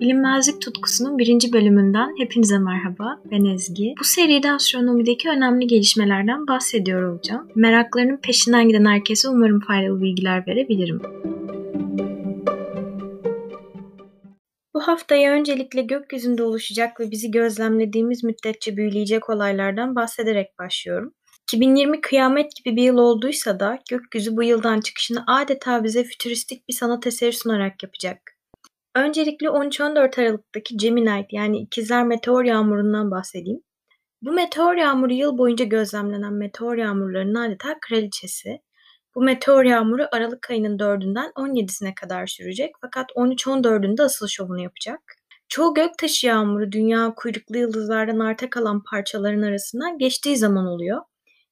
Bilinmezlik Tutkusu'nun birinci bölümünden hepinize merhaba. Ben Ezgi. Bu seride astronomideki önemli gelişmelerden bahsediyor olacağım. Meraklarının peşinden giden herkese umarım faydalı bilgiler verebilirim. Bu haftaya öncelikle gökyüzünde oluşacak ve bizi gözlemlediğimiz müddetçe büyüleyecek olaylardan bahsederek başlıyorum. 2020 kıyamet gibi bir yıl olduysa da gökyüzü bu yıldan çıkışını adeta bize fütüristik bir sanat eseri sunarak yapacak. Öncelikle 13-14 Aralık'taki Gemini yani ikizler meteor yağmurundan bahsedeyim. Bu meteor yağmuru yıl boyunca gözlemlenen meteor yağmurlarının adeta kraliçesi. Bu meteor yağmuru Aralık ayının 4'ünden 17'sine kadar sürecek fakat 13-14'ünde asıl şovunu yapacak. Çoğu göktaşı yağmuru dünya kuyruklu yıldızlardan arta kalan parçaların arasından geçtiği zaman oluyor.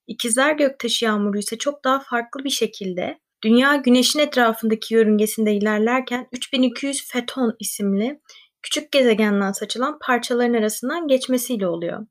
İkizler göktaşı yağmuru ise çok daha farklı bir şekilde Dünya Güneş'in etrafındaki yörüngesinde ilerlerken 3200 Feton isimli küçük gezegenden saçılan parçaların arasından geçmesiyle oluyor.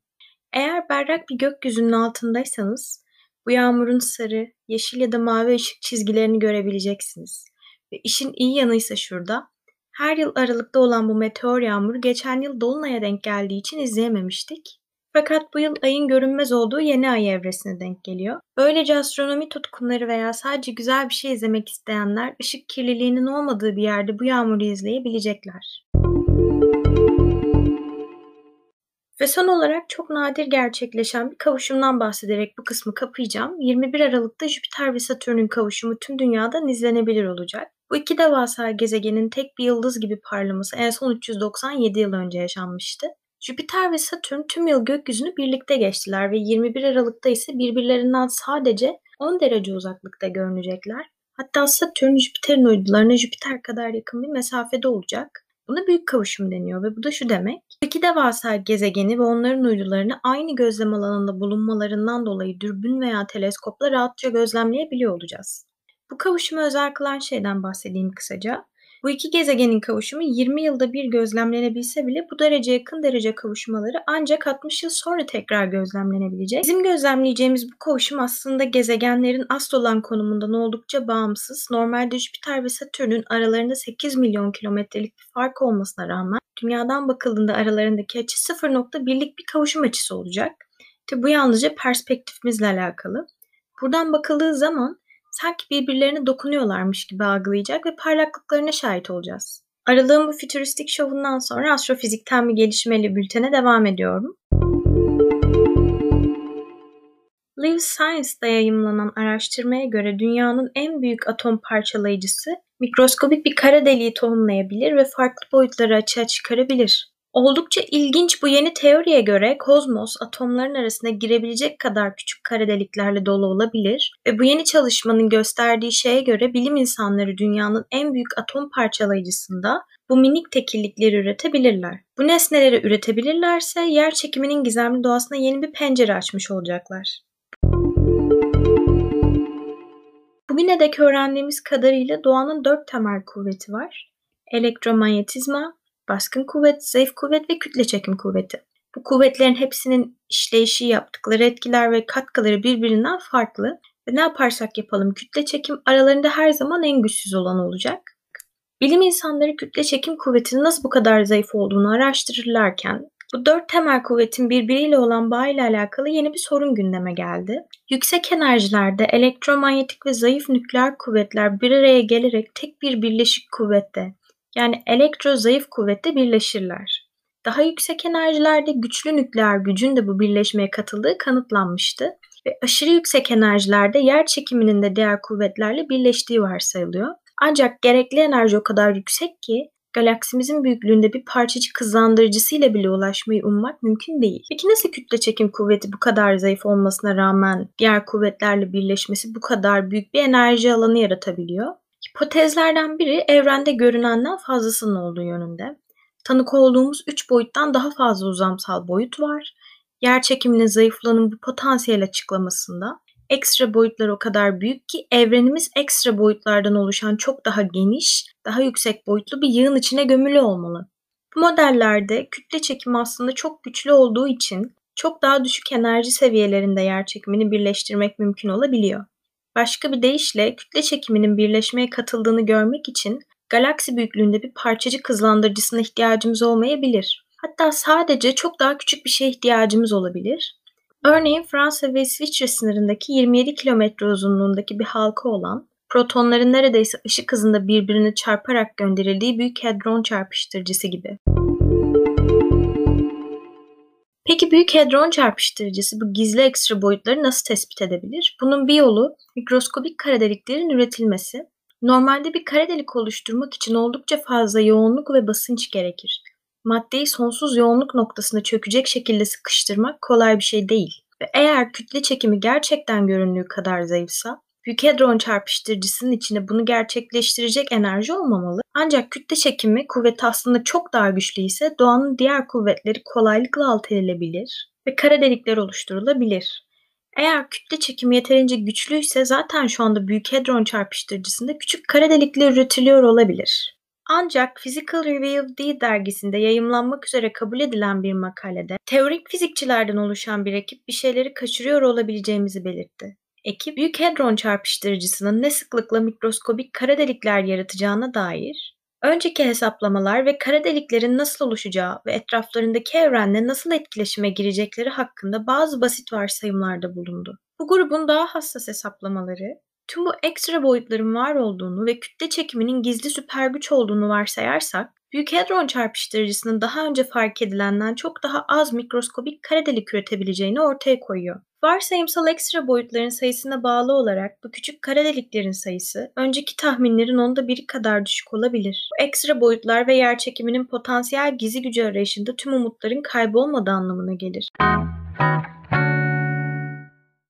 Eğer berrak bir gökyüzünün altındaysanız bu yağmurun sarı, yeşil ya da mavi ışık çizgilerini görebileceksiniz. Ve işin iyi yanı ise şurada. Her yıl Aralık'ta olan bu meteor yağmuru geçen yıl Dolunay'a denk geldiği için izleyememiştik. Fakat bu yıl ayın görünmez olduğu yeni ay evresine denk geliyor. Böylece astronomi tutkunları veya sadece güzel bir şey izlemek isteyenler ışık kirliliğinin olmadığı bir yerde bu yağmuru izleyebilecekler. Ve son olarak çok nadir gerçekleşen bir kavuşumdan bahsederek bu kısmı kapayacağım. 21 Aralık'ta Jüpiter ve Satürn'ün kavuşumu tüm dünyadan izlenebilir olacak. Bu iki devasa gezegenin tek bir yıldız gibi parlaması en son 397 yıl önce yaşanmıştı. Jüpiter ve Satürn tüm yıl gökyüzünü birlikte geçtiler ve 21 Aralık'ta ise birbirlerinden sadece 10 derece uzaklıkta görünecekler. Hatta Satürn Jüpiter'in uydularına Jüpiter kadar yakın bir mesafede olacak. Buna büyük kavuşum deniyor ve bu da şu demek. İki devasa gezegeni ve onların uydularını aynı gözlem alanında bulunmalarından dolayı dürbün veya teleskopla rahatça gözlemleyebiliyor olacağız. Bu kavuşumu özel kılan şeyden bahsedeyim kısaca. Bu iki gezegenin kavuşumu 20 yılda bir gözlemlenebilse bile bu derece yakın derece kavuşmaları ancak 60 yıl sonra tekrar gözlemlenebilecek. Bizim gözlemleyeceğimiz bu kavuşum aslında gezegenlerin asıl olan konumundan oldukça bağımsız. Normalde Jüpiter ve Satürn'ün aralarında 8 milyon kilometrelik bir fark olmasına rağmen dünyadan bakıldığında aralarındaki açı 0.1'lik bir kavuşum açısı olacak. Tabi bu yalnızca perspektifimizle alakalı. Buradan bakıldığı zaman sanki birbirlerine dokunuyorlarmış gibi algılayacak ve parlaklıklarına şahit olacağız. Aralığın bu fütüristik şovundan sonra astrofizikten bir gelişmeli bültene devam ediyorum. Live Science'da yayımlanan araştırmaya göre dünyanın en büyük atom parçalayıcısı mikroskobik bir kara deliği tohumlayabilir ve farklı boyutları açığa çıkarabilir. Oldukça ilginç bu yeni teoriye göre kozmos atomların arasına girebilecek kadar küçük kara deliklerle dolu olabilir ve bu yeni çalışmanın gösterdiği şeye göre bilim insanları dünyanın en büyük atom parçalayıcısında bu minik tekillikleri üretebilirler. Bu nesneleri üretebilirlerse yer çekiminin gizemli doğasına yeni bir pencere açmış olacaklar. Bugüne dek öğrendiğimiz kadarıyla doğanın dört temel kuvveti var. Elektromanyetizma, baskın kuvvet, zayıf kuvvet ve kütle çekim kuvveti. Bu kuvvetlerin hepsinin işleyişi, yaptıkları etkiler ve katkıları birbirinden farklı. Ve ne yaparsak yapalım kütle çekim aralarında her zaman en güçsüz olan olacak. Bilim insanları kütle çekim kuvvetinin nasıl bu kadar zayıf olduğunu araştırırlarken bu dört temel kuvvetin birbiriyle olan bağıyla alakalı yeni bir sorun gündeme geldi. Yüksek enerjilerde elektromanyetik ve zayıf nükleer kuvvetler bir araya gelerek tek bir birleşik kuvvette yani elektro zayıf kuvvette birleşirler. Daha yüksek enerjilerde güçlü nükleer gücün de bu birleşmeye katıldığı kanıtlanmıştı ve aşırı yüksek enerjilerde yer çekiminin de diğer kuvvetlerle birleştiği varsayılıyor. Ancak gerekli enerji o kadar yüksek ki galaksimizin büyüklüğünde bir parçacık hızlandırıcısıyla bile ulaşmayı ummak mümkün değil. Peki nasıl kütle çekim kuvveti bu kadar zayıf olmasına rağmen diğer kuvvetlerle birleşmesi bu kadar büyük bir enerji alanı yaratabiliyor? Hipotezlerden biri evrende görünenden fazlasının olduğu yönünde. Tanık olduğumuz üç boyuttan daha fazla uzamsal boyut var. Yer çekiminin zayıflığının bu potansiyel açıklamasında ekstra boyutlar o kadar büyük ki evrenimiz ekstra boyutlardan oluşan çok daha geniş, daha yüksek boyutlu bir yığın içine gömülü olmalı. Bu modellerde kütle çekimi aslında çok güçlü olduğu için çok daha düşük enerji seviyelerinde yer çekimini birleştirmek mümkün olabiliyor. Başka bir deyişle kütle çekiminin birleşmeye katıldığını görmek için galaksi büyüklüğünde bir parçacık hızlandırıcısına ihtiyacımız olmayabilir. Hatta sadece çok daha küçük bir şeye ihtiyacımız olabilir. Örneğin Fransa ve İsviçre sınırındaki 27 kilometre uzunluğundaki bir halka olan, protonların neredeyse ışık hızında birbirine çarparak gönderildiği Büyük Hadron Çarpıştırıcısı gibi. Peki Büyük Hadron Çarpıştırıcısı bu gizli ekstra boyutları nasıl tespit edebilir? Bunun bir yolu mikroskobik kara deliklerin üretilmesi. Normalde bir kara delik oluşturmak için oldukça fazla yoğunluk ve basınç gerekir. Maddeyi sonsuz yoğunluk noktasına çökecek şekilde sıkıştırmak kolay bir şey değil. Ve eğer kütle çekimi gerçekten göründüğü kadar zayıfsa, Büyük hadron çarpıştırıcısının içine bunu gerçekleştirecek enerji olmamalı. Ancak kütle çekimi kuvveti aslında çok daha güçlü ise doğanın diğer kuvvetleri kolaylıkla alt edilebilir ve kara delikler oluşturulabilir. Eğer kütle çekimi yeterince güçlüyse zaten şu anda Büyük hadron çarpıştırıcısında küçük kara delikler üretiliyor olabilir. Ancak Physical Review D dergisinde yayımlanmak üzere kabul edilen bir makalede teorik fizikçilerden oluşan bir ekip bir şeyleri kaçırıyor olabileceğimizi belirtti. Ekip, Büyük Hadron Çarpıştırıcısının ne sıklıkla mikroskobik kara delikler yaratacağına dair önceki hesaplamalar ve kara deliklerin nasıl oluşacağı ve etraflarındaki evrenle nasıl etkileşime girecekleri hakkında bazı basit varsayımlarda bulundu. Bu grubun daha hassas hesaplamaları, tüm bu ekstra boyutların var olduğunu ve kütle çekiminin gizli süper güç olduğunu varsayarsak, Büyük Hadron Çarpıştırıcısının daha önce fark edilenden çok daha az mikroskobik kara delik üretebileceğini ortaya koyuyor. Varsayımsal ekstra boyutların sayısına bağlı olarak bu küçük kara deliklerin sayısı önceki tahminlerin onda biri kadar düşük olabilir. Bu ekstra boyutlar ve yerçekiminin potansiyel gizli gücü arayışında tüm umutların kaybolmadığı anlamına gelir.